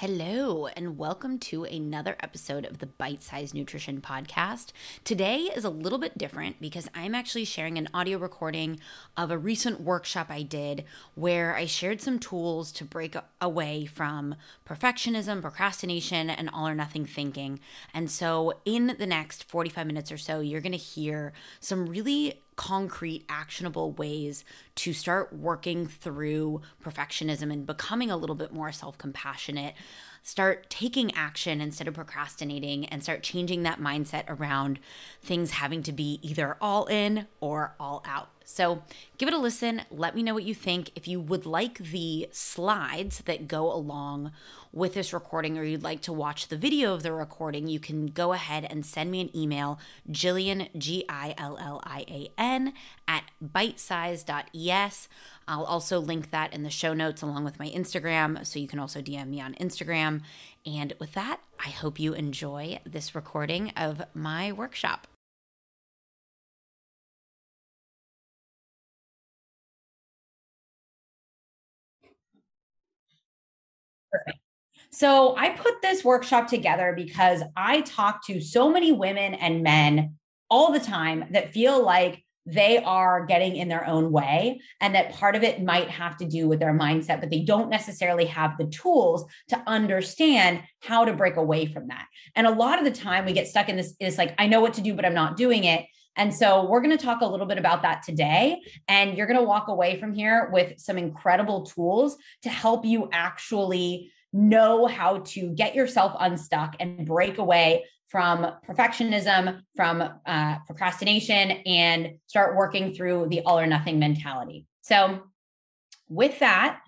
Hello, and welcome to another episode of the Bite Size Nutrition Podcast. Today is a little bit different because I'm actually sharing an audio recording of a recent workshop I did where I shared some tools to break away from perfectionism, procrastination, and all or nothing thinking. And so, in the next 45 minutes or so, you're going to hear some really concrete, actionable ways to start working through perfectionism and becoming a little bit more self compassionate. Start taking action instead of procrastinating and start changing that mindset around things having to be either all in or all out. So give it a listen. Let me know what you think. If you would like the slides that go along with this recording or you'd like to watch the video of the recording, you can go ahead and send me an email, Gillian, G I L L I A N, at bitesize.es. I'll also link that in the show notes along with my Instagram, so you can also DM me on Instagram. And with that, I hope you enjoy this recording of my workshop. Perfect. So I put this workshop together because I talk to so many women and men all the time that feel like they are getting in their own way and that part of it might have to do with their mindset but they don't necessarily have the tools to understand how to break away from that and a lot of the time we get stuck in this is like i know what to do but i'm not doing it and so we're going to talk a little bit about that today. And you're going to walk away from here with some incredible tools to help you actually know how to get yourself unstuck and break away from perfectionism, from uh, procrastination, and start working through the all or nothing mentality. So, with that,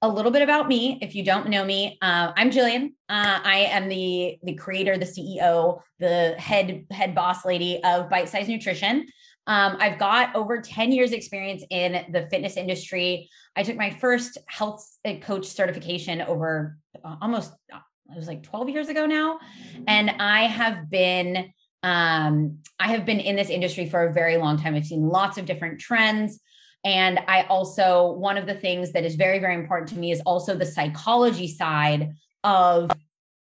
a little bit about me. If you don't know me, uh, I'm Gillian. Uh, I am the the creator, the CEO, the head head boss lady of Bite Size Nutrition. Um, I've got over 10 years experience in the fitness industry. I took my first health uh, coach certification over uh, almost uh, it was like 12 years ago now, and I have been um, I have been in this industry for a very long time. I've seen lots of different trends. And I also, one of the things that is very, very important to me is also the psychology side of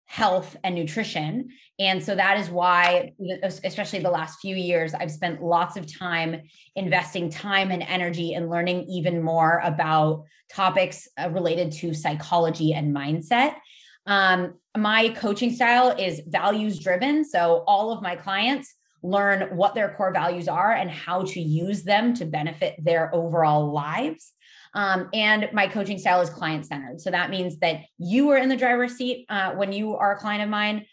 health and nutrition. And so that is why, especially the last few years, I've spent lots of time investing time and energy in learning even more about topics uh, related to psychology and mindset. Um, my coaching style is values driven. So all of my clients learn what their core values are and how to use them to benefit their overall lives. Um, and my coaching style is client centered. So that means that you are in the driver's seat uh, when you are a client of mine.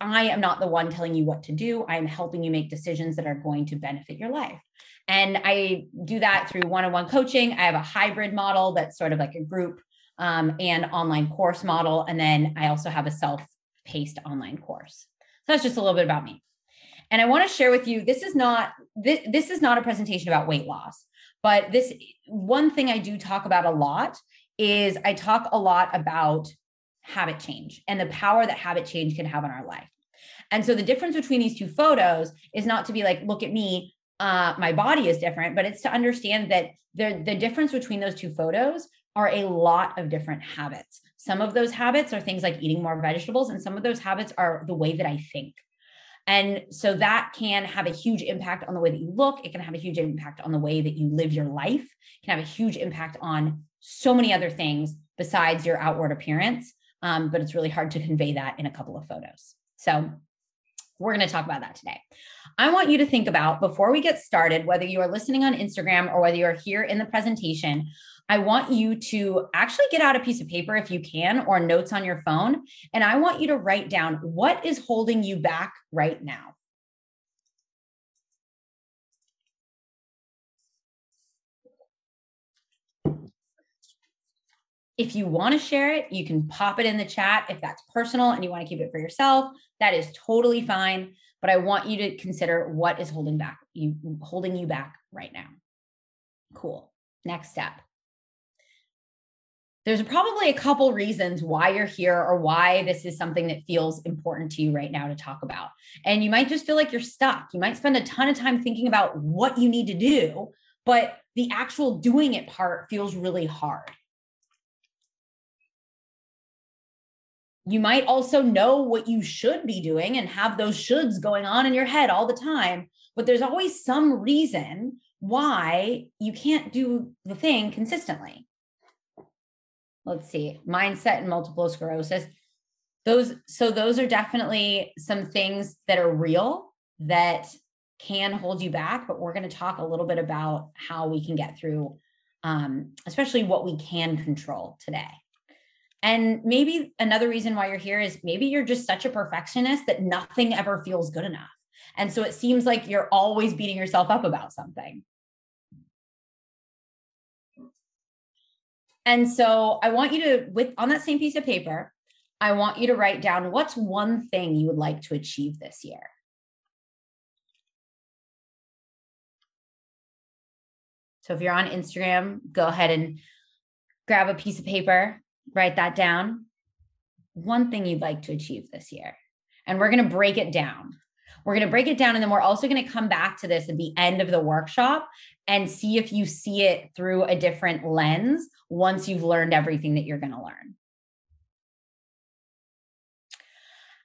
I am not the one telling you what to do. I am helping you make decisions that are going to benefit your life. And I do that through one on one coaching. I have a hybrid model that's sort of like a group um, and online course model. And then I also have a self paced online course. So that's just a little bit about me. And I want to share with you this is not this, this is not a presentation about weight loss, but this one thing I do talk about a lot is I talk a lot about habit change and the power that habit change can have on our life. And so the difference between these two photos is not to be like, look at me, uh, my body is different, but it's to understand that the, the difference between those two photos are a lot of different habits. Some of those habits are things like eating more vegetables, and some of those habits are the way that I think. And so that can have a huge impact on the way that you look. It can have a huge impact on the way that you live your life. It can have a huge impact on so many other things besides your outward appearance. Um, but it's really hard to convey that in a couple of photos. So we're going to talk about that today. I want you to think about before we get started, whether you are listening on Instagram or whether you're here in the presentation, I want you to actually get out a piece of paper if you can or notes on your phone. And I want you to write down what is holding you back right now. If you want to share it, you can pop it in the chat. If that's personal and you want to keep it for yourself, that is totally fine. But I want you to consider what is holding back you holding you back right now. Cool. Next step there's probably a couple reasons why you're here or why this is something that feels important to you right now to talk about. And you might just feel like you're stuck. You might spend a ton of time thinking about what you need to do, but the actual doing it part feels really hard. you might also know what you should be doing and have those shoulds going on in your head all the time, but there's always some reason why you can't do the thing consistently. Let's see, mindset and multiple sclerosis. Those so those are definitely some things that are real that can hold you back, but we're going to talk a little bit about how we can get through um, especially what we can control today. And maybe another reason why you're here is maybe you're just such a perfectionist that nothing ever feels good enough. And so it seems like you're always beating yourself up about something. And so I want you to, with on that same piece of paper, I want you to write down what's one thing you would like to achieve this year. So if you're on Instagram, go ahead and grab a piece of paper, write that down. One thing you'd like to achieve this year. And we're going to break it down. We're going to break it down. And then we're also going to come back to this at the end of the workshop and see if you see it through a different lens once you've learned everything that you're going to learn.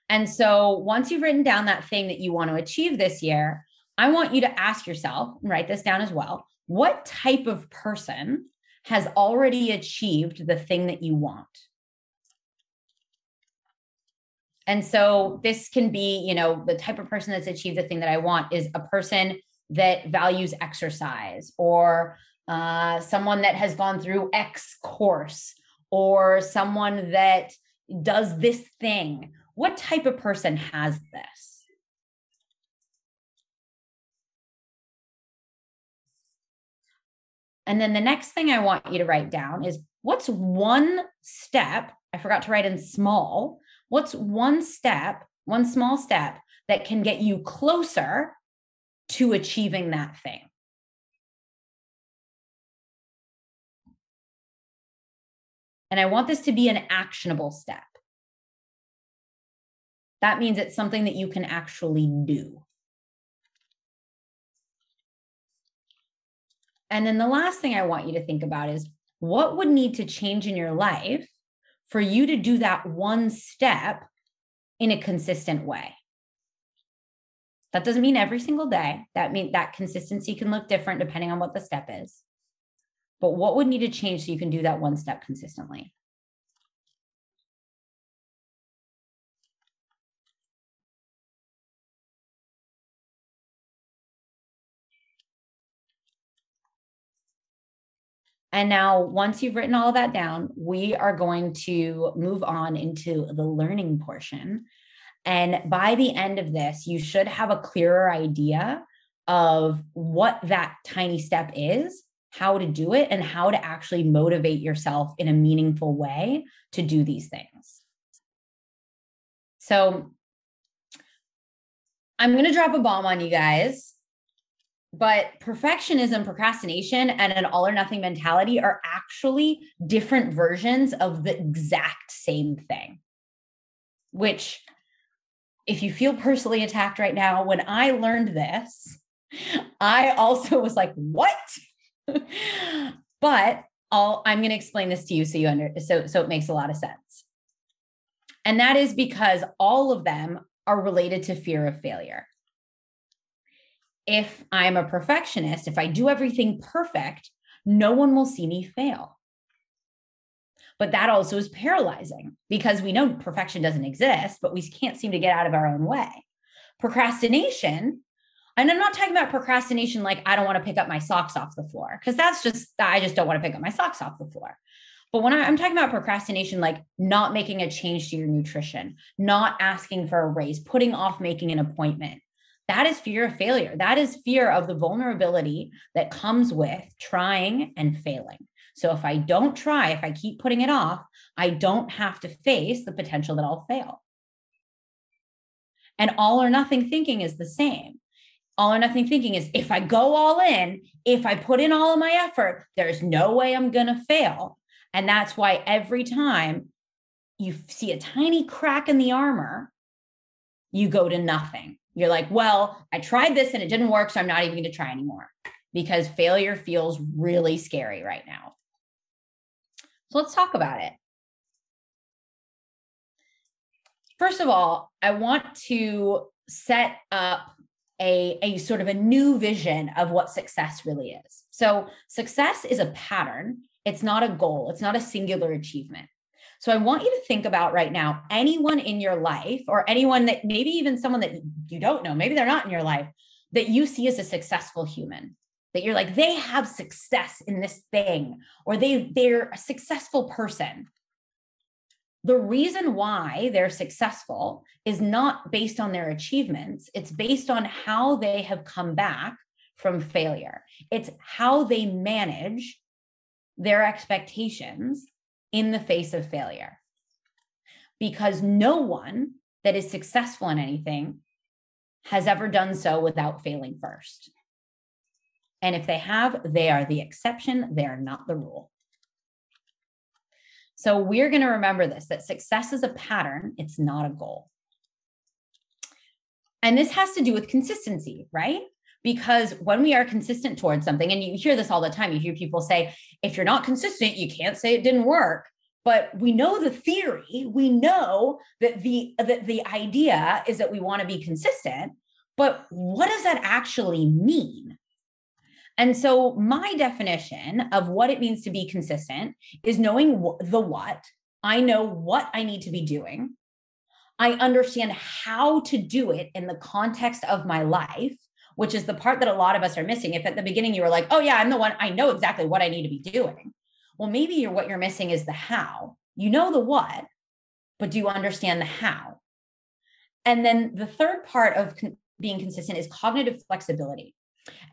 And so once you've written down that thing that you want to achieve this year, I want you to ask yourself, write this down as well, what type of person has already achieved the thing that you want? And so this can be, you know, the type of person that's achieved the thing that I want is a person that values exercise or uh, someone that has gone through X course or someone that does this thing. What type of person has this? And then the next thing I want you to write down is what's one step? I forgot to write in small What's one step, one small step that can get you closer to achieving that thing? And I want this to be an actionable step. That means it's something that you can actually do. And then the last thing I want you to think about is what would need to change in your life for you to do that one step in a consistent way. That doesn't mean every single day. That mean that consistency can look different depending on what the step is. But what would need to change so you can do that one step consistently? And now, once you've written all that down, we are going to move on into the learning portion. And by the end of this, you should have a clearer idea of what that tiny step is, how to do it, and how to actually motivate yourself in a meaningful way to do these things. So, I'm going to drop a bomb on you guys but perfectionism, procrastination, and an all or nothing mentality are actually different versions of the exact same thing. Which, if you feel personally attacked right now, when I learned this, I also was like, what? but I'll, I'm going to explain this to you so you under so so it makes a lot of sense. And that is because all of them are related to fear of failure if I'm a perfectionist, if I do everything perfect, no one will see me fail. But that also is paralyzing because we know perfection doesn't exist, but we can't seem to get out of our own way. Procrastination, and I'm not talking about procrastination like I don't want to pick up my socks off the floor, because that's just, I just don't want to pick up my socks off the floor. But when I, am talking about procrastination, like not making a change to your nutrition, not asking for a raise, putting off making an appointment, that is fear of failure. That is fear of the vulnerability that comes with trying and failing. So if I don't try, if I keep putting it off, I don't have to face the potential that I'll fail. And all or nothing thinking is the same. All or nothing thinking is if I go all in, if I put in all of my effort, there's no way I'm going to fail. And that's why every time you see a tiny crack in the armor, you go to nothing. You're like, well, I tried this and it didn't work, so I'm not even going to try anymore because failure feels really scary right now. So let's talk about it. first of all, I want to set up a, a sort of a new vision of what success really is. So, success is a pattern, it's not a goal, it's not a singular achievement. So, I want you to think about right now anyone in your life, or anyone that maybe even someone that you don't know, maybe they're not in your life, that you see as a successful human that you're like they have success in this thing or they they're a successful person the reason why they're successful is not based on their achievements, it's based on how they have come back from failure. It's how they manage their expectations in the face of failure. Because no one that is successful in anything has ever done so without failing first. And if they have, they are the exception, they are not the rule. So we're going to remember this that success is a pattern, it's not a goal. And this has to do with consistency, right? Because when we are consistent towards something, and you hear this all the time, you hear people say, if you're not consistent, you can't say it didn't work. But we know the theory, we know that the that the idea is that we want to be consistent, but what does that actually mean? And so, my definition of what it means to be consistent is knowing the what. I know what I need to be doing. I understand how to do it in the context of my life, which is the part that a lot of us are missing. If at the beginning you were like, oh, yeah, I'm the one, I know exactly what I need to be doing. Well, maybe you're, what you're missing is the how. You know the what, but do you understand the how? And then the third part of con- being consistent is cognitive flexibility.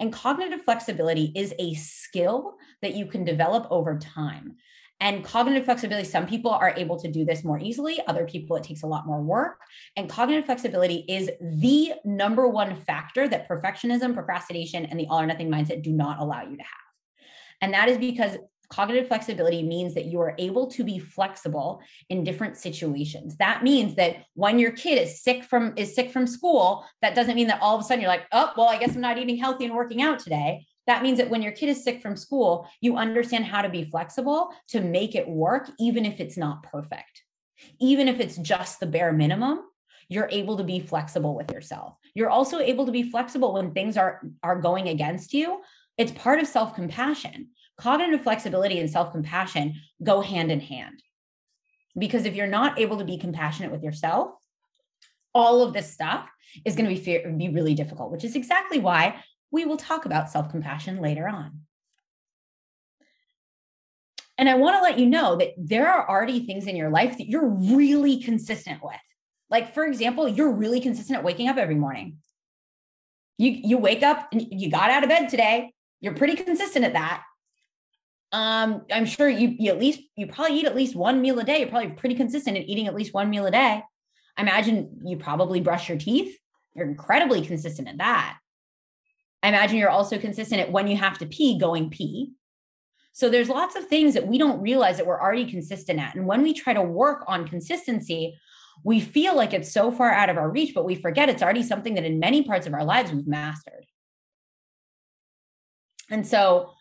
And cognitive flexibility is a skill that you can develop over time. And cognitive flexibility, some people are able to do this more easily, other people, it takes a lot more work. And cognitive flexibility is the number one factor that perfectionism, procrastination, and the all or nothing mindset do not allow you to have. And that is because cognitive flexibility means that you are able to be flexible in different situations. That means that when your kid is sick from is sick from school that doesn't mean that all of a sudden you're like oh well i guess i'm not eating healthy and working out today. That means that when your kid is sick from school you understand how to be flexible to make it work even if it's not perfect. Even if it's just the bare minimum you're able to be flexible with yourself. You're also able to be flexible when things are are going against you. It's part of self compassion cognitive flexibility and self compassion go hand in hand. Because if you're not able to be compassionate with yourself, all of this stuff is going to be, fear, be really difficult, which is exactly why we will talk about self compassion later on. And I want to let you know that there are already things in your life that you're really consistent with. Like, for example, you're really consistent at waking up every morning. You, you wake up and you got out of bed today. You're pretty consistent at that um, I'm sure you, you at least you probably eat at least one meal a day. You're probably pretty consistent in eating at least one meal a day. I imagine you probably brush your teeth. You're incredibly consistent at that. I imagine you're also consistent at when you have to pee, going pee. So there's lots of things that we don't realize that we're already consistent at. And when we try to work on consistency, we feel like it's so far out of our reach, but we forget it's already something that in many parts of our lives we've mastered. And so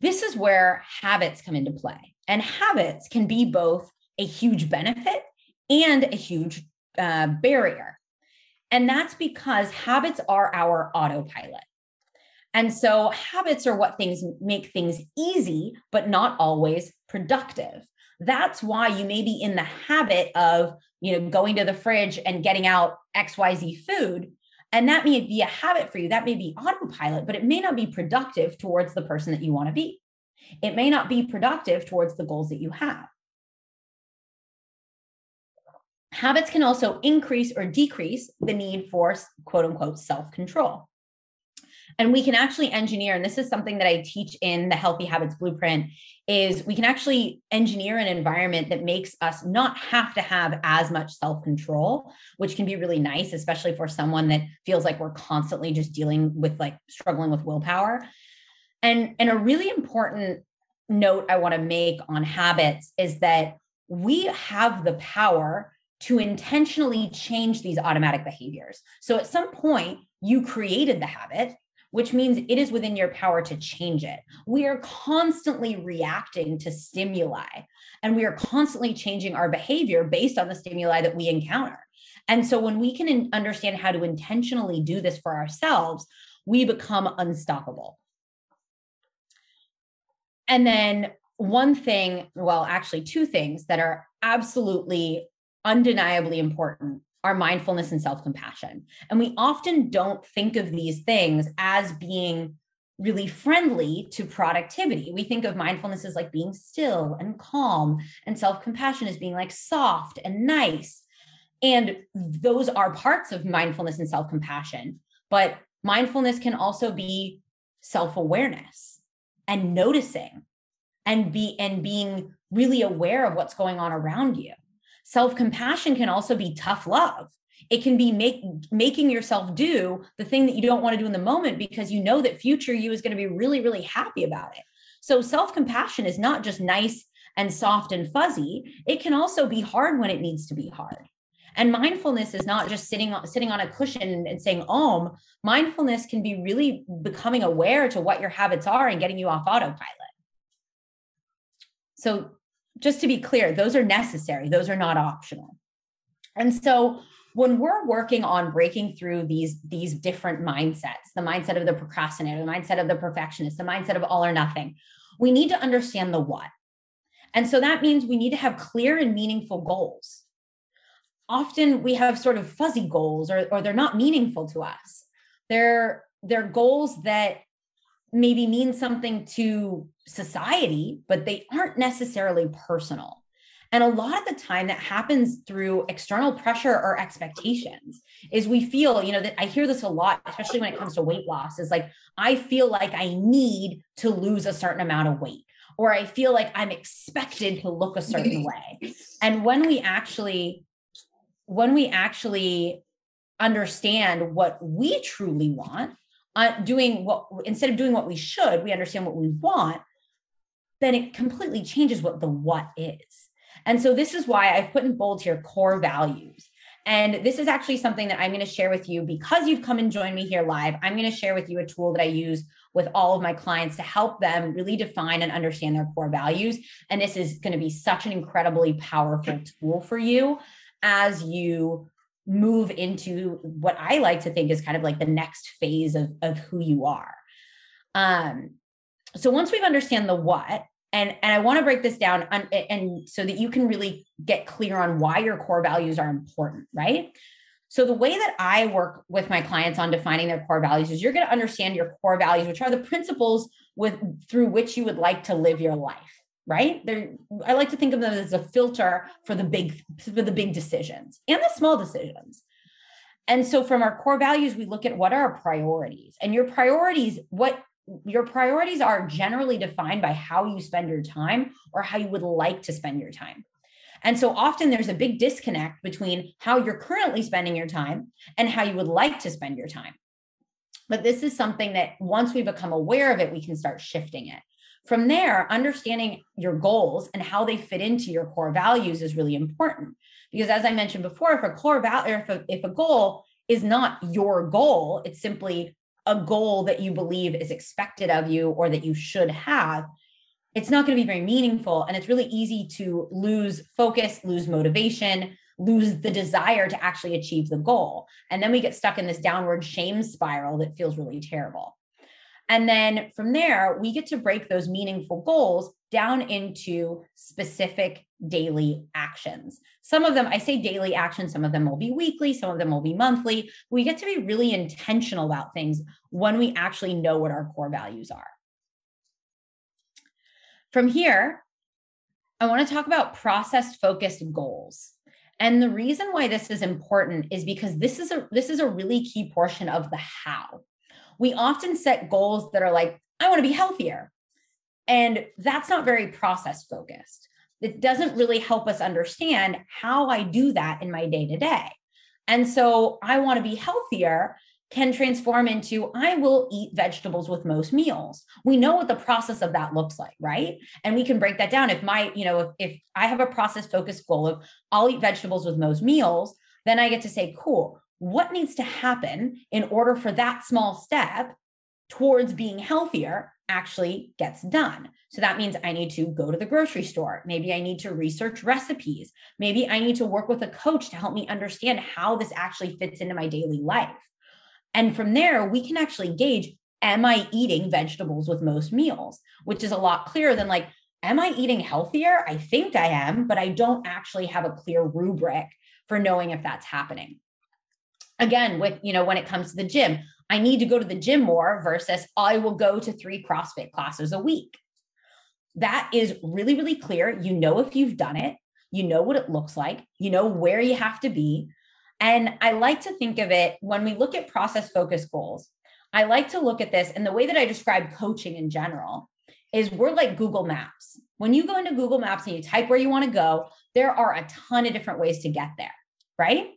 this is where habits come into play. And habits can be both a huge benefit and a huge uh, barrier. And that's because habits are our autopilot. And so habits are what things make things easy, but not always productive. That's why you may be in the habit of, you know, going to the fridge and getting out XYZ food, and that may be a habit for you. That may be autopilot, but it may not be productive towards the person that you want to be. It may not be productive towards the goals that you have. Habits can also increase or decrease the need for quote unquote self control. And we can actually engineer, and this is something that I teach in the Healthy Habits Blueprint, is we can actually engineer an environment that makes us not have to have as much self-control, which can be really nice, especially for someone that feels like we're constantly just dealing with like struggling with willpower. And, and a really important note I want to make on habits is that we have the power to intentionally change these automatic behaviors. So at some point, you created the habit, which means it is within your power to change it. We are constantly reacting to stimuli and we are constantly changing our behavior based on the stimuli that we encounter. And so when we can understand how to intentionally do this for ourselves, we become unstoppable. And then one thing, well, actually, two things that are absolutely undeniably important are mindfulness and self compassion. And we often don't think of these things as being really friendly to productivity. We think of mindfulness as like being still and calm, and self compassion as being like soft and nice. And those are parts of mindfulness and self compassion. But mindfulness can also be self awareness and noticing and be and being really aware of what's going on around you self compassion can also be tough love. It can be make, making yourself do the thing that you don't want to do in the moment because you know that future you is going to be really really happy about it. So self compassion is not just nice and soft and fuzzy. It can also be hard when it needs to be hard. And mindfulness is not just sitting on sitting on a cushion and saying om. Mindfulness can be really becoming aware to what your habits are and getting you off autopilot. So just to be clear, those are necessary, those are not optional. And so when we're working on breaking through these these different mindsets, the mindset of the procrastinator, the mindset of the perfectionist, the mindset of all or nothing, we need to understand the what. And so that means we need to have clear and meaningful goals. Often we have sort of fuzzy goals or, or they're not meaningful to us. They're they're goals that maybe mean something to society, but they aren't necessarily personal. And a lot of the time that happens through external pressure or expectations is we feel, you know, that I hear this a lot, especially when it comes to weight loss, is like, I feel like I need to lose a certain amount of weight, or I feel like I'm expected to look a certain way. And when we actually, when we actually understand what we truly want, uh, doing what instead of doing what we should, we understand what we want, then it completely changes what the what is. And so this is why I've put in bold here core values. And this is actually something that I'm going to share with you because you've come and joined me here live. I'm going to share with you a tool that I use with all of my clients to help them really define and understand their core values. And this is going to be such an incredibly powerful tool for you as you move into what I like to think is kind of like the next phase of, of who you are. Um, so once we've understand the what, and and I want to break this down on, and so that you can really get clear on why your core values are important, right? So the way that I work with my clients on defining their core values is you're going to understand your core values, which are the principles with through which you would like to live your life right? They're i like to think of them as a filter for the big for the big decisions and the small decisions. And so from our core values we look at what are our priorities. And your priorities what your priorities are generally defined by how you spend your time or how you would like to spend your time. And so often there's a big disconnect between how you're currently spending your time and how you would like to spend your time. But this is something that once we become aware of it we can start shifting it from there, understanding your goals and how they fit into your core values is really important. Because as I mentioned before, if a core value, if a, if a goal is not your goal, it's simply a goal that you believe is expected of you or that you should have, it's not going to be very meaningful. And it's really easy to lose focus, lose motivation, lose the desire to actually achieve the goal. And then we get stuck in this downward shame spiral that feels really terrible. And then from there, we get to break those meaningful goals down into specific daily actions. Some of them, I say daily actions, some of them will be weekly, some of them will be monthly. We get to be really intentional about things when we actually know what our core values are. From here, I want to talk about process focused goals. And the reason why this is important is because this is a this is a really key portion of the how we often set goals that are like, I want to be healthier. And that's not very process focused. It doesn't really help us understand how I do that in my day to day. And so I want to be healthier can transform into I will eat vegetables with most meals. We know what the process of that looks like, right? And we can break that down. If my, you know, if, if I have a process focused goal of I'll eat vegetables with most meals, then I get to say, cool, what needs to happen in order for that small step towards being healthier actually gets done. So that means I need to go to the grocery store. Maybe I need to research recipes. Maybe I need to work with a coach to help me understand how this actually fits into my daily life. And from there, we can actually gauge Am I eating vegetables with most meals? Which is a lot clearer than like, Am I eating healthier? I think I am, but I don't actually have a clear rubric for knowing if that's happening. Again, with, you know, when it comes to the gym, I need to go to the gym more versus I will go to three CrossFit classes a week. That is really, really clear. You know, if you've done it, you know what it looks like, you know where you have to be. And I like to think of it when we look at process focused goals. I like to look at this and the way that I describe coaching in general is we're like Google Maps. When you go into Google Maps and you type where you want to go, there are a ton of different ways to get there, right?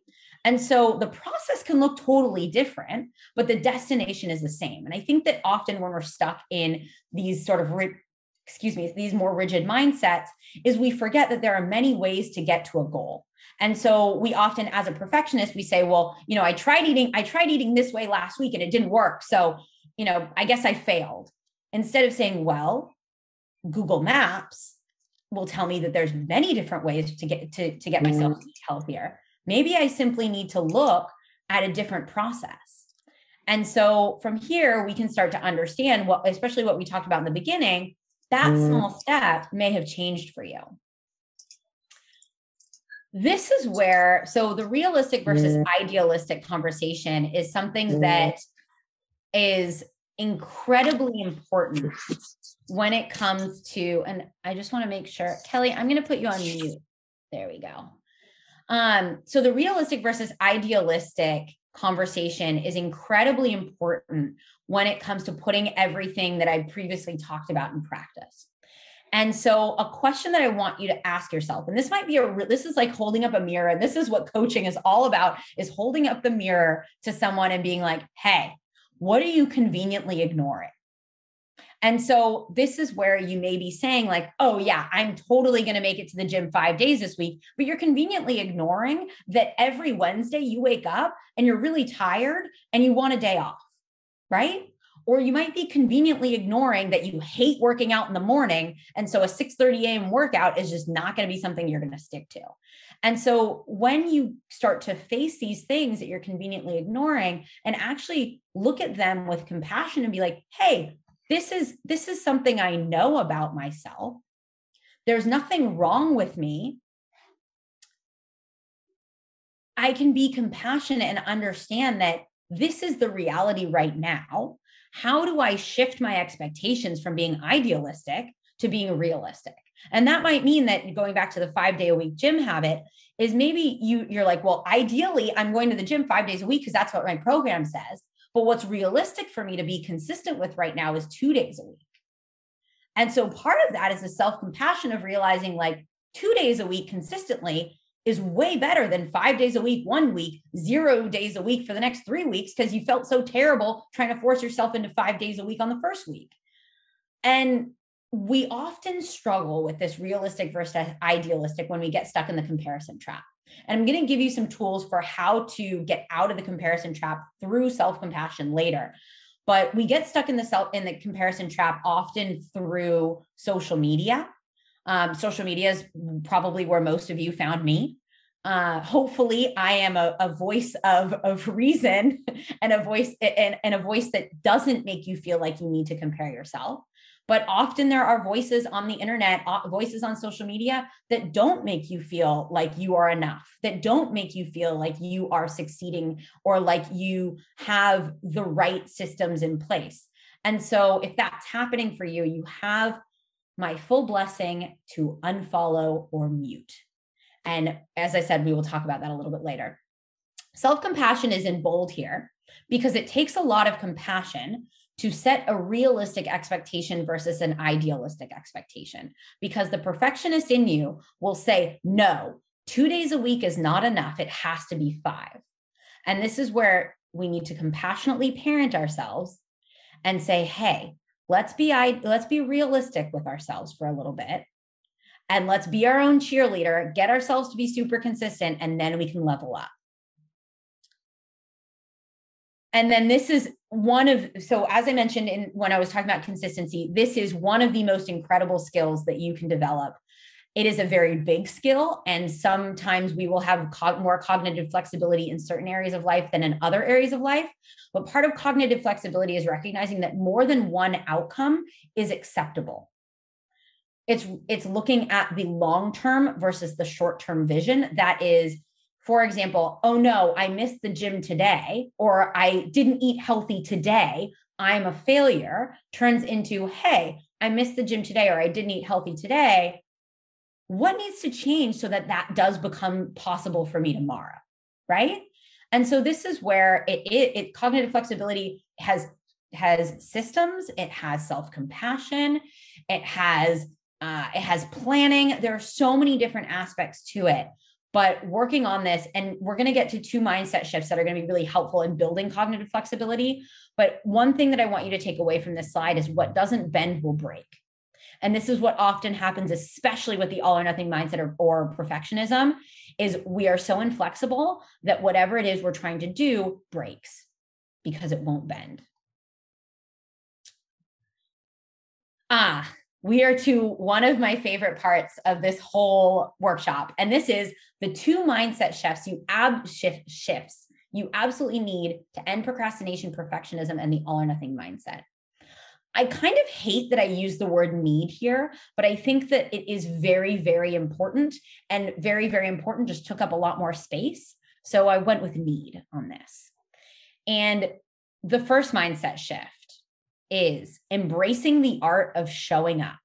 And so the process can look totally different, but the destination is the same. And I think that often when we're stuck in these sort of excuse me, these more rigid mindsets is we forget that there are many ways to get to a goal. And so we often as a perfectionist we say, well, you know, I tried eating I tried eating this way last week and it didn't work. So, you know, I guess I failed. Instead of saying, well, Google Maps will tell me that there's many different ways to get to, to get myself mm. healthier. Maybe I simply need to look at a different process. And so from here, we can start to understand what, especially what we talked about in the beginning, that mm. small step may have changed for you. This is where, so the realistic versus mm. idealistic conversation is something mm. that is incredibly important when it comes to, and I just want to make sure, Kelly, I'm going to put you on mute. There we go. Um, so the realistic versus idealistic conversation is incredibly important when it comes to putting everything that I previously talked about in practice. And so a question that I want you to ask yourself, and this might be a this is like holding up a mirror, and this is what coaching is all about, is holding up the mirror to someone and being like, hey, what are you conveniently ignoring? And so this is where you may be saying, like, oh, yeah, I'm totally going to make it to the gym five days this week. But you're conveniently ignoring that every Wednesday you wake up and you're really tired and you want a day off, right? Or you might be conveniently ignoring that you hate working out in the morning. And so a 6 30 a.m. workout is just not going to be something you're going to stick to. And so when you start to face these things that you're conveniently ignoring and actually look at them with compassion and be like, hey, this is this is something i know about myself. There's nothing wrong with me. I can be compassionate and understand that this is the reality right now. How do i shift my expectations from being idealistic to being realistic? And that might mean that going back to the 5 day a week gym habit is maybe you you're like well ideally i'm going to the gym 5 days a week because that's what my program says but what's realistic for me to be consistent with right now is two days a week. And so part of that is the self compassion of realizing like two days a week consistently is way better than five days a week, one week, zero days a week for the next three weeks because you felt so terrible trying to force yourself into five days a week on the first week. And we often struggle with this realistic versus idealistic when we get stuck in the comparison trap. And I'm going to give you some tools for how to get out of the comparison trap through self-compassion later. But we get stuck in the self in the comparison trap often through social media. Um, social media is probably where most of you found me. Uh, hopefully, I am a, a voice of, of reason and a voice and, and a voice that doesn't make you feel like you need to compare yourself. But often there are voices on the internet, uh, voices on social media that don't make you feel like you are enough, that don't make you feel like you are succeeding or like you have the right systems in place. And so if that's happening for you, you have my full blessing to unfollow or mute. And as I said, we will talk about that a little bit later. Self compassion is in bold here because it takes a lot of compassion to set a realistic expectation versus an idealistic expectation because the perfectionist in you will say, no, two days a week is not enough. It has to be five. And this is where we need to compassionately parent ourselves and say, hey, let's be let's be realistic with ourselves for a little bit and let's be our own cheerleader get ourselves to be super consistent and then we can level up and then this is one of so as i mentioned in when i was talking about consistency this is one of the most incredible skills that you can develop. It is a very big skill and sometimes we will have co- more cognitive flexibility in certain areas of life than in other areas of life. But part of cognitive flexibility is recognizing that more than one outcome is acceptable. It's it's looking at the long term versus the short term vision. That is for example, oh no, I missed the gym today, or I didn't eat healthy today, I'm a failure, turns into, hey, I missed the gym today, or I didn't eat healthy today. What needs to change so that that does become possible for me tomorrow? Right. And so this is where it, it, it cognitive flexibility has has systems, it has self compassion, it has uh, it has planning. There are so many different aspects to it but working on this and we're going to get to two mindset shifts that are going to be really helpful in building cognitive flexibility. But one thing that i want you to take away from this slide is what doesn't bend will break. And this is what often happens especially with the all or nothing mindset or, or perfectionism is we are so inflexible that whatever it is we're trying to do breaks because it won't bend. Ah we are to one of my favorite parts of this whole workshop. And this is the two mindset shifts you ab shift shifts you absolutely need to end procrastination, perfectionism, and the all or nothing mindset. I kind of hate that I use the word need here, but I think that it is very, very important and very, very important just took up a lot more space. So I went with need on this. And the first mindset shift is embracing the art of showing up.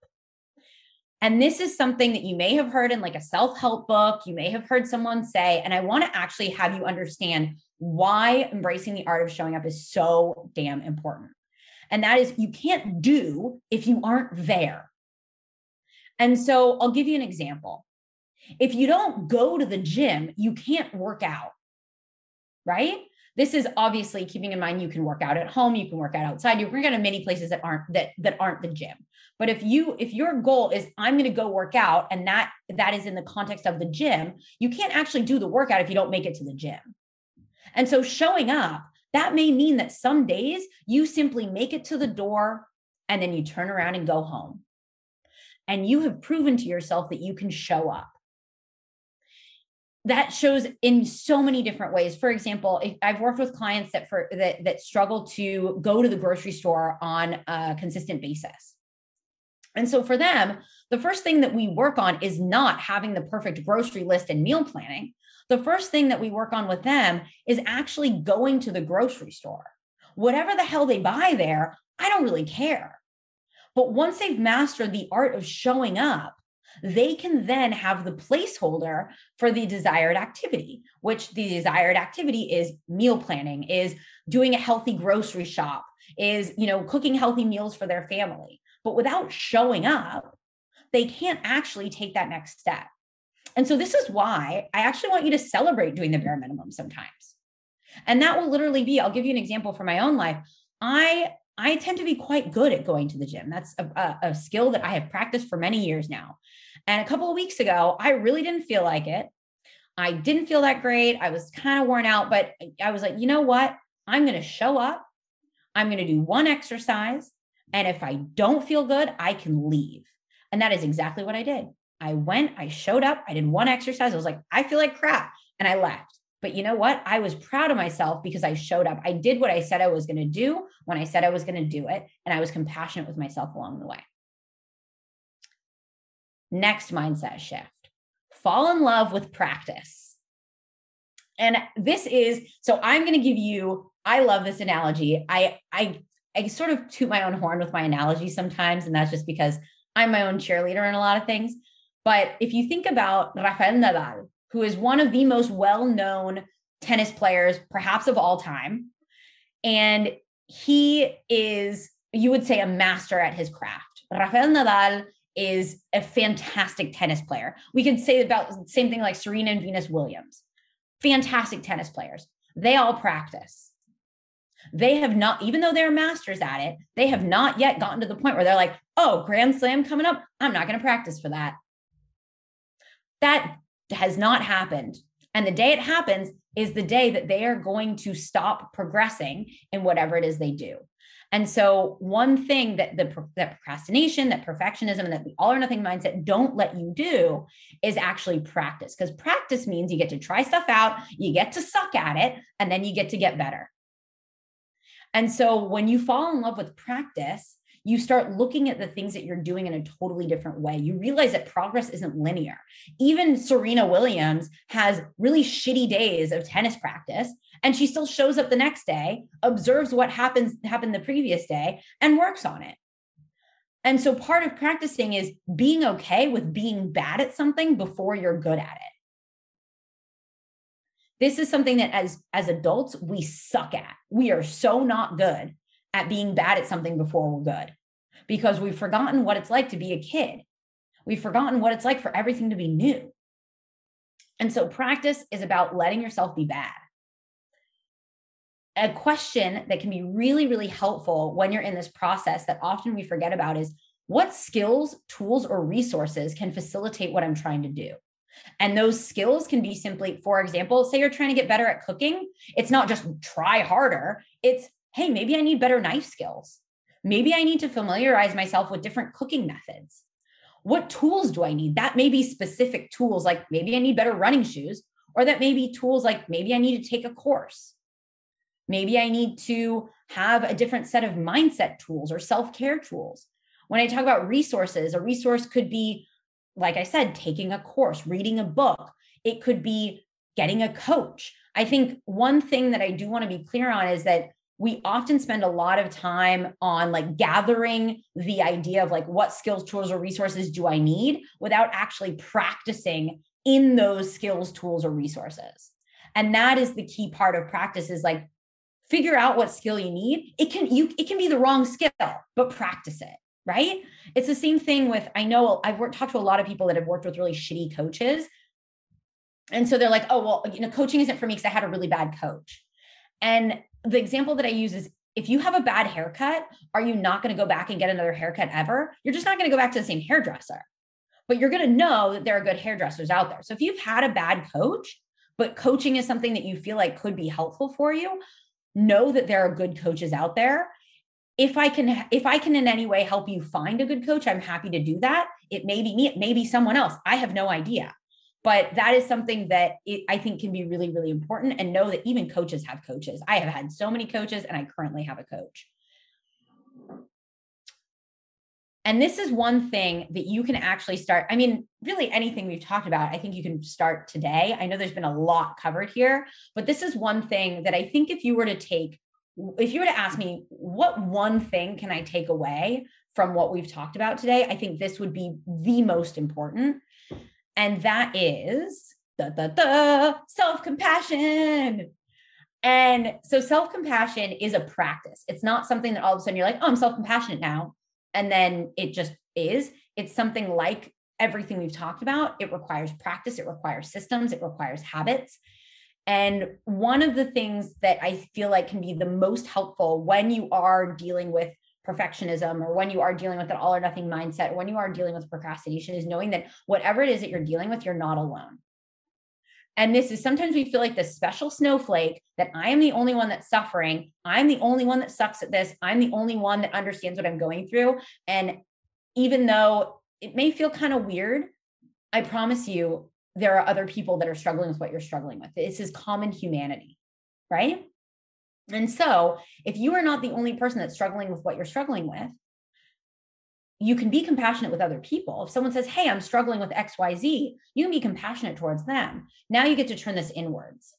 And this is something that you may have heard in like a self help book, you may have heard someone say, and I want to actually have you understand why embracing the art of showing up is so damn important. And that is, you can't do if you aren't there. And so I'll give you an example. If you don't go to the gym, you can't work out, right? This is obviously keeping in mind you can work out at home, you can work out outside, you can out in many places that aren't that that aren't the gym. But if you if your goal is I'm going to go work out and that that is in the context of the gym, you can't actually do the workout if you don't make it to the gym. And so showing up, that may mean that some days you simply make it to the door and then you turn around and go home. And you have proven to yourself that you can show up that shows in so many different ways. For example, I've worked with clients that for that that struggle to go to the grocery store on a consistent basis. And so for them, the first thing that we work on is not having the perfect grocery list and meal planning. The first thing that we work on with them is actually going to the grocery store. Whatever the hell they buy there, I don't really care. But once they've mastered the art of showing up, they can then have the placeholder for the desired activity, which the desired activity is meal planning, is doing a healthy grocery shop, is, you know, cooking healthy meals for their family. But without showing up, they can't actually take that next step. And so this is why I actually want you to celebrate doing the bare minimum sometimes. And that will literally be, I'll give you an example from my own life. I I tend to be quite good at going to the gym. That's a, a, a, skill that I have practiced for many years now. And a couple of weeks ago, I really didn't feel like it. I didn't feel that great. I was kind of worn out, but I was like, you know what? I'm going to show up. I'm going to do one exercise. And if I don't feel good, I can leave. And that is exactly what I did. I went, I showed up, I did one exercise. I was like, I feel like crap. And I left. But you know what? I was proud of myself because I showed up. I did what I said I was going to do when I said I was going to do it. And I was compassionate with myself along the way. Next mindset shift fall in love with practice. And this is so I'm going to give you I love this analogy. I I I sort of toot my own horn with my analogy sometimes and that's just because I'm my own cheerleader in a lot of things. But if you think about Rafael Nadal, who is one of the most well-known tennis players perhaps of all time, and he is you would say a master at his craft. Rafael Nadal is a fantastic tennis player. We can say about same thing like Serena and Venus Williams. Fantastic tennis players. They all practice. They have not, even though they're masters at it, they have not yet gotten to the point where they're like, oh, Grand Slam coming up. I'm not going to practice for that. That has not happened. And the day it happens, is the day that they are going to stop progressing in whatever it is they do. And so, one thing that the that procrastination, that perfectionism, and that the all or nothing mindset don't let you do is actually practice. Because practice means you get to try stuff out, you get to suck at it, and then you get to get better. And so, when you fall in love with practice, you start looking at the things that you're doing in a totally different way. You realize that progress isn't linear. Even Serena Williams has really shitty days of tennis practice and she still shows up the next day, observes what happens happened the previous day and works on it. And so part of practicing is being okay with being bad at something before you're good at it. This is something that as as adults we suck at. We are so not good at being bad at something before we're good because we've forgotten what it's like to be a kid. We've forgotten what it's like for everything to be new. And so practice is about letting yourself be bad. A question that can be really, really helpful when you're in this process that often we forget about is what skills, tools, or resources can facilitate what I'm trying to do? And those skills can be simply, for example, say you're trying to get better at cooking. It's not just try harder, it's hey, maybe I need better knife skills. Maybe I need to familiarize myself with different cooking methods. What tools do I need? That may be specific tools, like maybe I need better running shoes, or that may be tools like maybe I need to take a course. Maybe I need to have a different set of mindset tools or self care tools. When I talk about resources, a resource could be, like I said, taking a course, reading a book. It could be getting a coach. I think one thing that I do want to be clear on is that we often spend a lot of time on like gathering the idea of like what skills tools or resources do i need without actually practicing in those skills tools or resources. And that is the key part of practice is like figure out what skill you need. It can you it can be the wrong skill but practice it right? It's the same thing with i know i've worked talked to a lot of people that have worked with really shitty coaches. And so they're like oh well you know coaching isn't for me because i had a really bad coach. And the example that I use is if you have a bad haircut, are you not going to go back and get another haircut ever? You're just not going to go back to the same hairdresser, but you're going to know that there are good hairdressers out there. So if you've had a bad coach, but coaching is something that you feel like could be helpful for you, know that there are good coaches out there. If I can, if I can in any way help you find a good coach, I'm happy to do that. It may be me, it may be someone else. I have no idea but that is something that it, i think can be really really important and know that even coaches have coaches. I have had so many coaches and i currently have a coach. And this is one thing that you can actually start i mean really anything we've talked about i think you can start today. I know there's been a lot covered here but this is one thing that i think if you were to take if you were to ask me what one thing can i take away from what we've talked about today? I think this would be the most important and that is the the self compassion. And so self compassion is a practice. It's not something that all of a sudden you're like, oh, I'm self compassionate now. And then it just is. It's something like everything we've talked about. It requires practice, it requires systems, it requires habits. And one of the things that I feel like can be the most helpful when you are dealing with perfectionism or when you are dealing with an all or nothing mindset, when you are dealing with procrastination, is knowing that whatever it is that you're dealing with, you're not alone. And this is sometimes we feel like the special snowflake that I am the only one that's suffering. I'm the only one that sucks at this. I'm the only one that understands what I'm going through. And even though it may feel kind of weird, I promise you, there are other people that are struggling with what you're struggling with. This is common humanity, right? And so, if you are not the only person that's struggling with what you're struggling with, you can be compassionate with other people. If someone says, Hey, I'm struggling with XYZ, you can be compassionate towards them. Now you get to turn this inwards.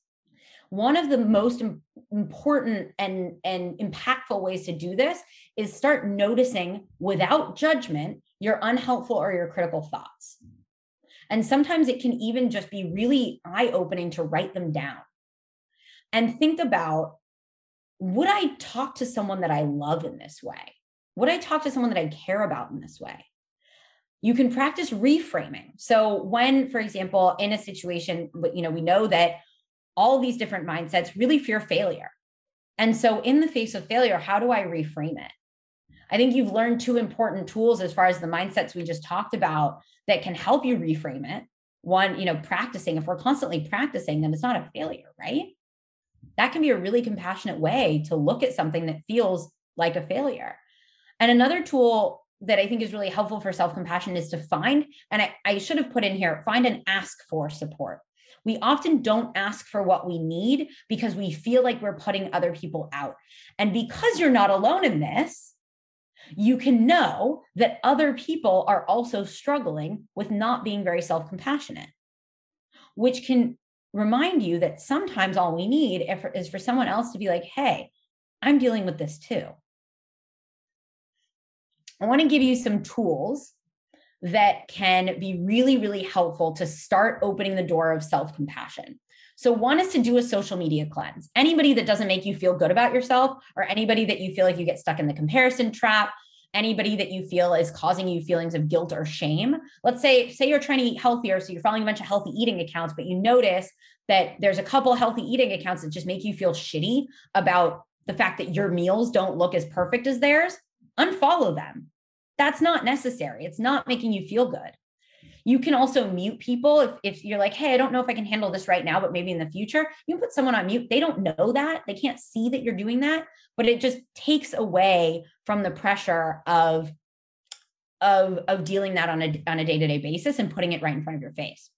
One of the most important and, and impactful ways to do this is start noticing without judgment your unhelpful or your critical thoughts. And sometimes it can even just be really eye opening to write them down and think about would I talk to someone that I love in this way? Would I talk to someone that I care about in this way? You can practice reframing. So when, for example, in a situation, you know, we know that all these different mindsets really fear failure. And so in the face of failure, how do I reframe it? I think you've learned two important tools as far as the mindsets we just talked about that can help you reframe it. one, you know, practicing, if we're constantly practicing, then it's not a failure, right? That can be a really compassionate way to look at something that feels like a failure. And another tool that I think is really helpful for self compassion is to find, and I, I should have put in here, find and ask for support. We often don't ask for what we need because we feel like we're putting other people out. And because you're not alone in this, you can know that other people are also struggling with not being very self compassionate, which can remind you that sometimes all we need is for someone else to be like, hey, I'm dealing with this too. I want to give you some tools that can be really, really helpful to start opening the door of self compassion. So, one is to do a social media cleanse. Anybody that doesn't make you feel good about yourself, or anybody that you feel like you get stuck in the comparison trap, anybody that you feel is causing you feelings of guilt or shame. Let's say, say you're trying to eat healthier, so you're following a bunch of healthy eating accounts, but you notice that there's a couple healthy eating accounts that just make you feel shitty about the fact that your meals don't look as perfect as theirs. Unfollow them. That's not necessary. It's not making you feel good. You can also mute people if, if you're like, hey, I don't know if I can handle this right now, but maybe in the future, you can put someone on mute. They don't know that. They can't see that you're doing that, but it just takes away from the pressure of of of dealing that on a on a day-to-day basis and putting it right in front of your face.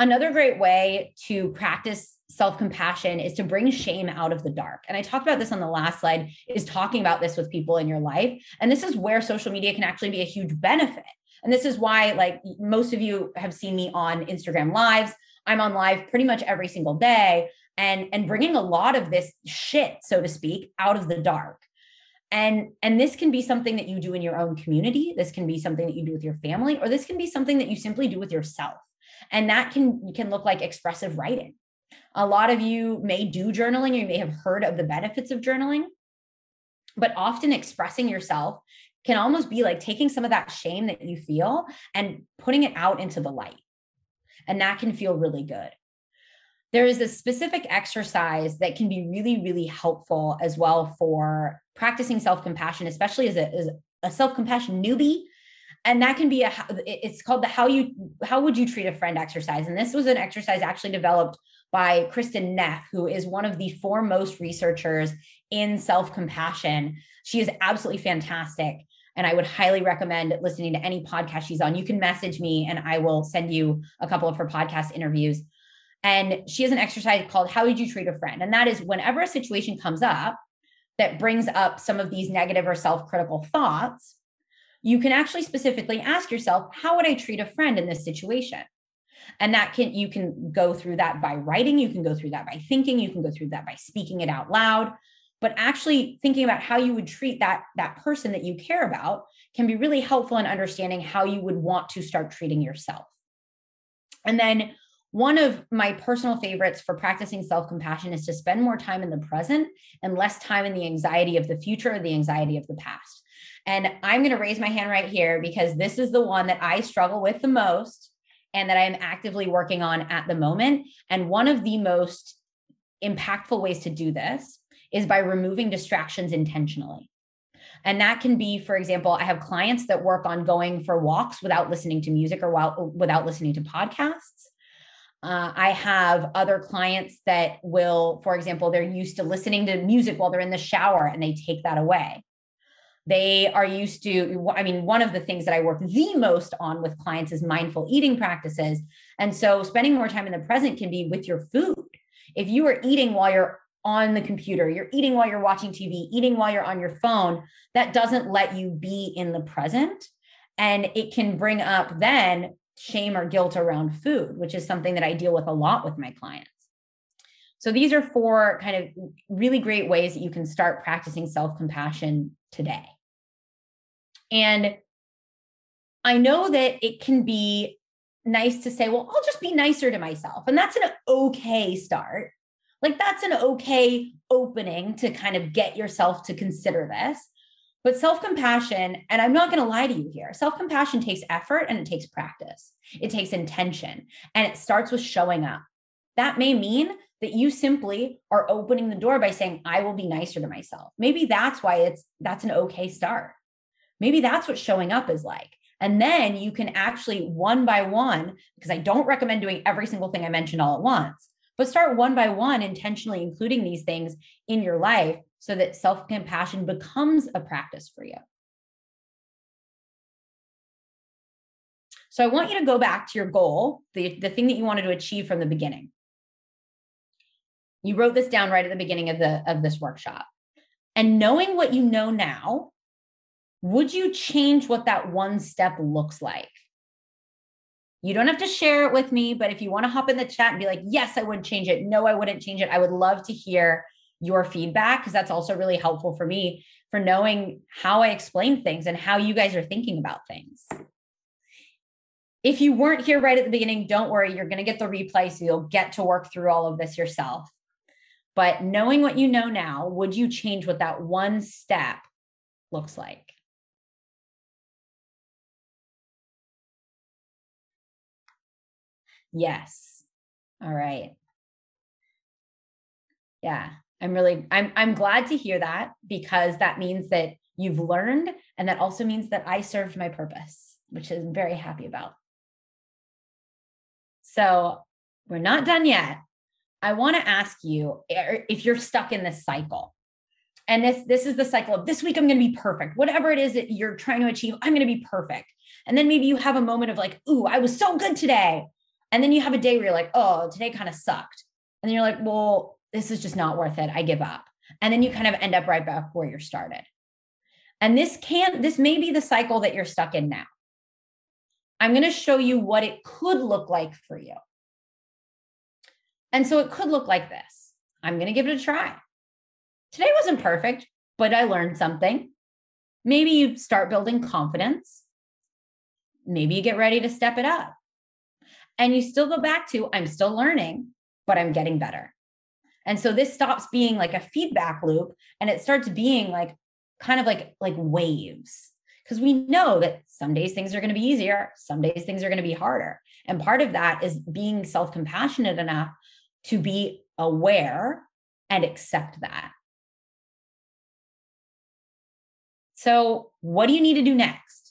Another great way to practice self-compassion is to bring shame out of the dark. And I talked about this on the last slide is talking about this with people in your life. And this is where social media can actually be a huge benefit and this is why, like, most of you have seen me on Instagram lives. I'm on live pretty much every single day and and bringing a lot of this shit so to speak out of the dark. And and this can be something that you do in your own community. This can be something that you do with your family or this can be something that you simply do with yourself. And that can can look like expressive writing. A lot of you may do journaling or you may have heard of the benefits of journaling but often expressing yourself can almost be like taking some of that shame that you feel and putting it out into the light. And that can feel really good. There is a specific exercise that can be really, really helpful as well for practicing self compassion, especially as a, as a self compassion newbie. And that can be a, it's called the how you, how would you treat a friend exercise. And this was an exercise actually developed by Kristin Neff, who is one of the foremost researchers in self compassion. She is absolutely fantastic. And I would highly recommend listening to any podcast she's on. You can message me and I will send you a couple of her podcast interviews. And she has an exercise called How Would You Treat a Friend? And that is whenever a situation comes up that brings up some of these negative or self critical thoughts, you can actually specifically ask yourself, How would I treat a friend in this situation? And that can, you can go through that by writing, you can go through that by thinking, you can go through that by speaking it out loud but actually thinking about how you would treat that that person that you care about can be really helpful in understanding how you would want to start treating yourself and then one of my personal favorites for practicing self compassion is to spend more time in the present and less time in the anxiety of the future or the anxiety of the past. And I'm going to raise my hand right here because this is the one that I struggle with the most and that I am actively working on at the moment. And one of the most impactful ways to do this is by removing distractions intentionally. And that can be, for example, I have clients that work on going for walks without listening to music or while, without listening to podcasts. Uh, I have other clients that will, for example, they're used to listening to music while they're in the shower and they take that away. They are used to, I mean, one of the things that I work the most on with clients is mindful eating practices. And so spending more time in the present can be with your food. If you are eating while you're on the computer, you're eating while you're watching TV, eating while you're on your phone, that doesn't let you be in the present. And it can bring up then shame or guilt around food, which is something that I deal with a lot with my clients. So these are four kind of really great ways that you can start practicing self compassion today. And I know that it can be nice to say, well, I'll just be nicer to myself. And that's an okay start. Like that's an okay opening to kind of get yourself to consider this. But self compassion, and I'm not going to lie to you here, self compassion takes effort and it takes practice. It takes intention and it starts with showing up. That may mean that you simply are opening the door by saying, I will be nicer to myself. Maybe that's why it's that's an okay start. Maybe that's what showing up is like. And then you can actually one by one, because I don't recommend doing every single thing I mentioned all at once, but start one by one, intentionally including these things in your life so that self compassion becomes a practice for you. So I want you to go back to your goal, the, the thing that you wanted to achieve from the beginning. You wrote this down right at the beginning of the of this workshop. And knowing what you know now, would you change what that one step looks like? You don't have to share it with me, but if you want to hop in the chat and be like, yes, I would change it. No, I wouldn't change it. I would love to hear your feedback because that's also really helpful for me for knowing how I explain things and how you guys are thinking about things. If you weren't here right at the beginning, don't worry, you're going to get the replay so you'll get to work through all of this yourself. But knowing what you know now, would you change what that one step looks like? Yes. All right. Yeah. I'm really I'm I'm glad to hear that because that means that you've learned and that also means that I served my purpose, which I'm very happy about. So, we're not done yet. I want to ask you er, if you're stuck in this cycle. And this this is the cycle of this week I'm going to be perfect. Whatever it is that you're trying to achieve, I'm going to be perfect. And then maybe you have a moment of like, "Ooh, I was so good today." And then you have a day where you're like, "Oh, today kind of sucked." And then you're like, "Well, this is just not worth it. I give up." And then you kind of end up right back where you started. And this can this may be the cycle that you're stuck in now. I'm going to show you what it could look like for you. And so it could look like this I'm going to give it a try. Today wasn't perfect, but I learned something. Maybe you start building confidence. Maybe you get ready to step it up. And you still go back to, I'm still learning, but I'm getting better. And so this stops being like a feedback loop and it starts being like kind of like like waves because we know that some days things are going to be easier, some days things are going to be harder. And part of that is being self-compassionate enough to be aware and accept that. So, what do you need to do next?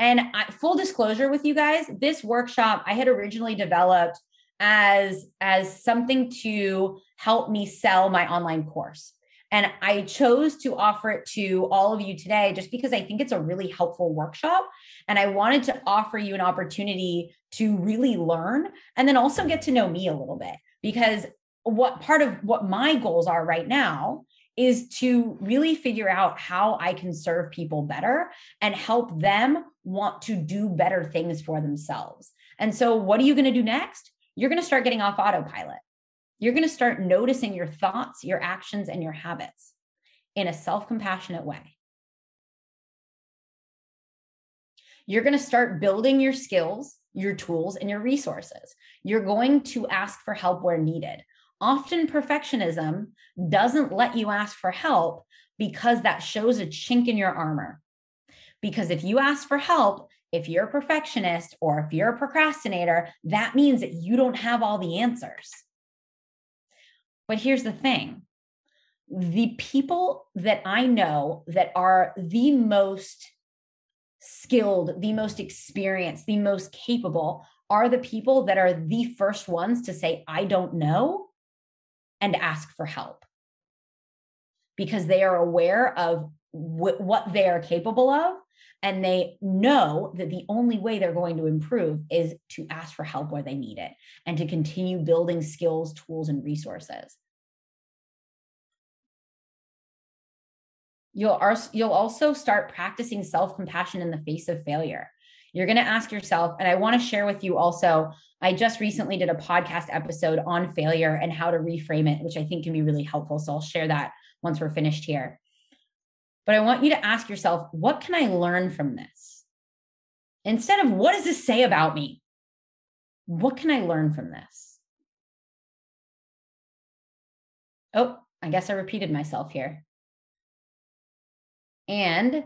And I, full disclosure with you guys, this workshop I had originally developed as as something to help me sell my online course. And I chose to offer it to all of you today just because I think it's a really helpful workshop. And I wanted to offer you an opportunity to really learn and then also get to know me a little bit. Because what part of what my goals are right now is to really figure out how I can serve people better and help them want to do better things for themselves. And so, what are you going to do next? You're going to start getting off autopilot you're going to start noticing your thoughts, your actions, and your habits in a self compassionate way. You're going to start building your skills, your tools, and your resources. You're going to ask for help where needed. Often, perfectionism doesn't let you ask for help because that shows a chink in your armor. Because if you ask for help, if you're a perfectionist or if you're a procrastinator, that means that you don't have all the answers. But here's the thing the people that I know that are the most skilled, the most experienced, the most capable are the people that are the first ones to say, I don't know, and ask for help because they are aware of wh- what they are capable of and they know that the only way they're going to improve is to ask for help where they need it and to continue building skills, tools, and resources. You'll, you'll also start practicing self compassion in the face of failure. You're going to ask yourself, and I want to share with you also. I just recently did a podcast episode on failure and how to reframe it, which I think can be really helpful. So I'll share that once we're finished here. But I want you to ask yourself, what can I learn from this? Instead of what does this say about me? What can I learn from this? Oh, I guess I repeated myself here. And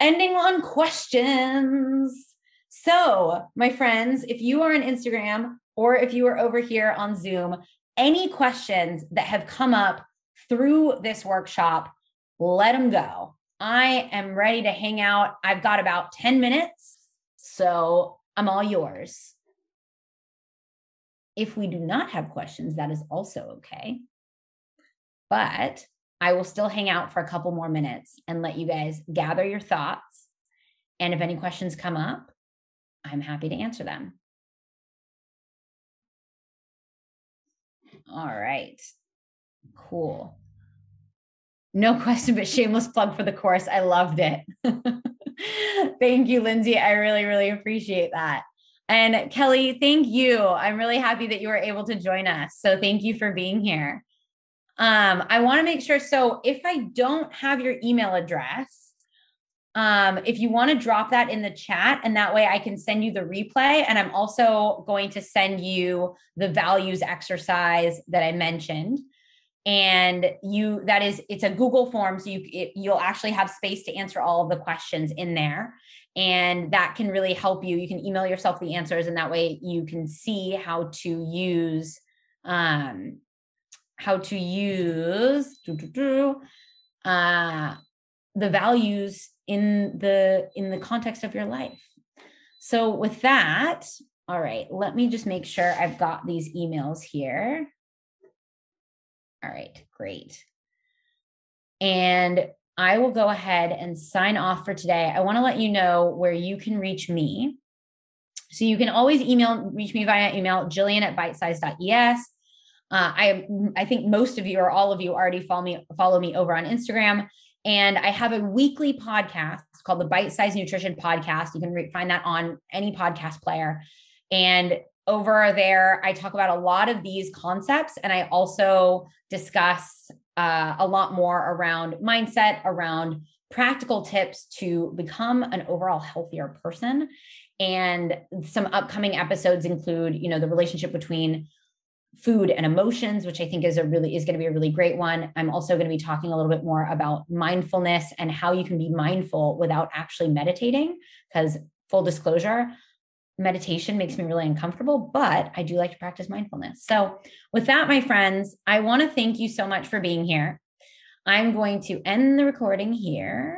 ending on questions. So, my friends, if you are on Instagram or if you are over here on Zoom, any questions that have come up through this workshop let them go. I am ready to hang out. I've got about 10 minutes, so I'm all yours. If we do not have questions, that is also okay. But I will still hang out for a couple more minutes and let you guys gather your thoughts. And if any questions come up, I'm happy to answer them. All right. Cool. No question, but shameless plug for the course. I loved it. thank you, Lindsay. I really, really appreciate that. And Kelly, thank you. I'm really happy that you were able to join us. So thank you for being here. Um, I want to make sure. So if I don't have your email address, um, if you want to drop that in the chat, and that way I can send you the replay. And I'm also going to send you the values exercise that I mentioned. And you, that is, it's a Google form. So you, it, you'll actually have space to answer all of the questions in there. And that can really help you. You can email yourself the answers, and that way you can see how to use um, how to use uh, the values in the in the context of your life. So with that, all right, let me just make sure I've got these emails here. All right, great. And I will go ahead and sign off for today. I want to let you know where you can reach me. So you can always email, reach me via email, Gillian at bitesize.es. Uh, I I think most of you or all of you already follow me follow me over on Instagram, and I have a weekly podcast called the Bite Size Nutrition Podcast. You can re- find that on any podcast player, and over there I talk about a lot of these concepts, and I also discuss uh, a lot more around mindset, around practical tips to become an overall healthier person. And some upcoming episodes include, you know, the relationship between food and emotions which i think is a really is going to be a really great one. I'm also going to be talking a little bit more about mindfulness and how you can be mindful without actually meditating because full disclosure meditation makes me really uncomfortable but i do like to practice mindfulness. So with that my friends i want to thank you so much for being here. I'm going to end the recording here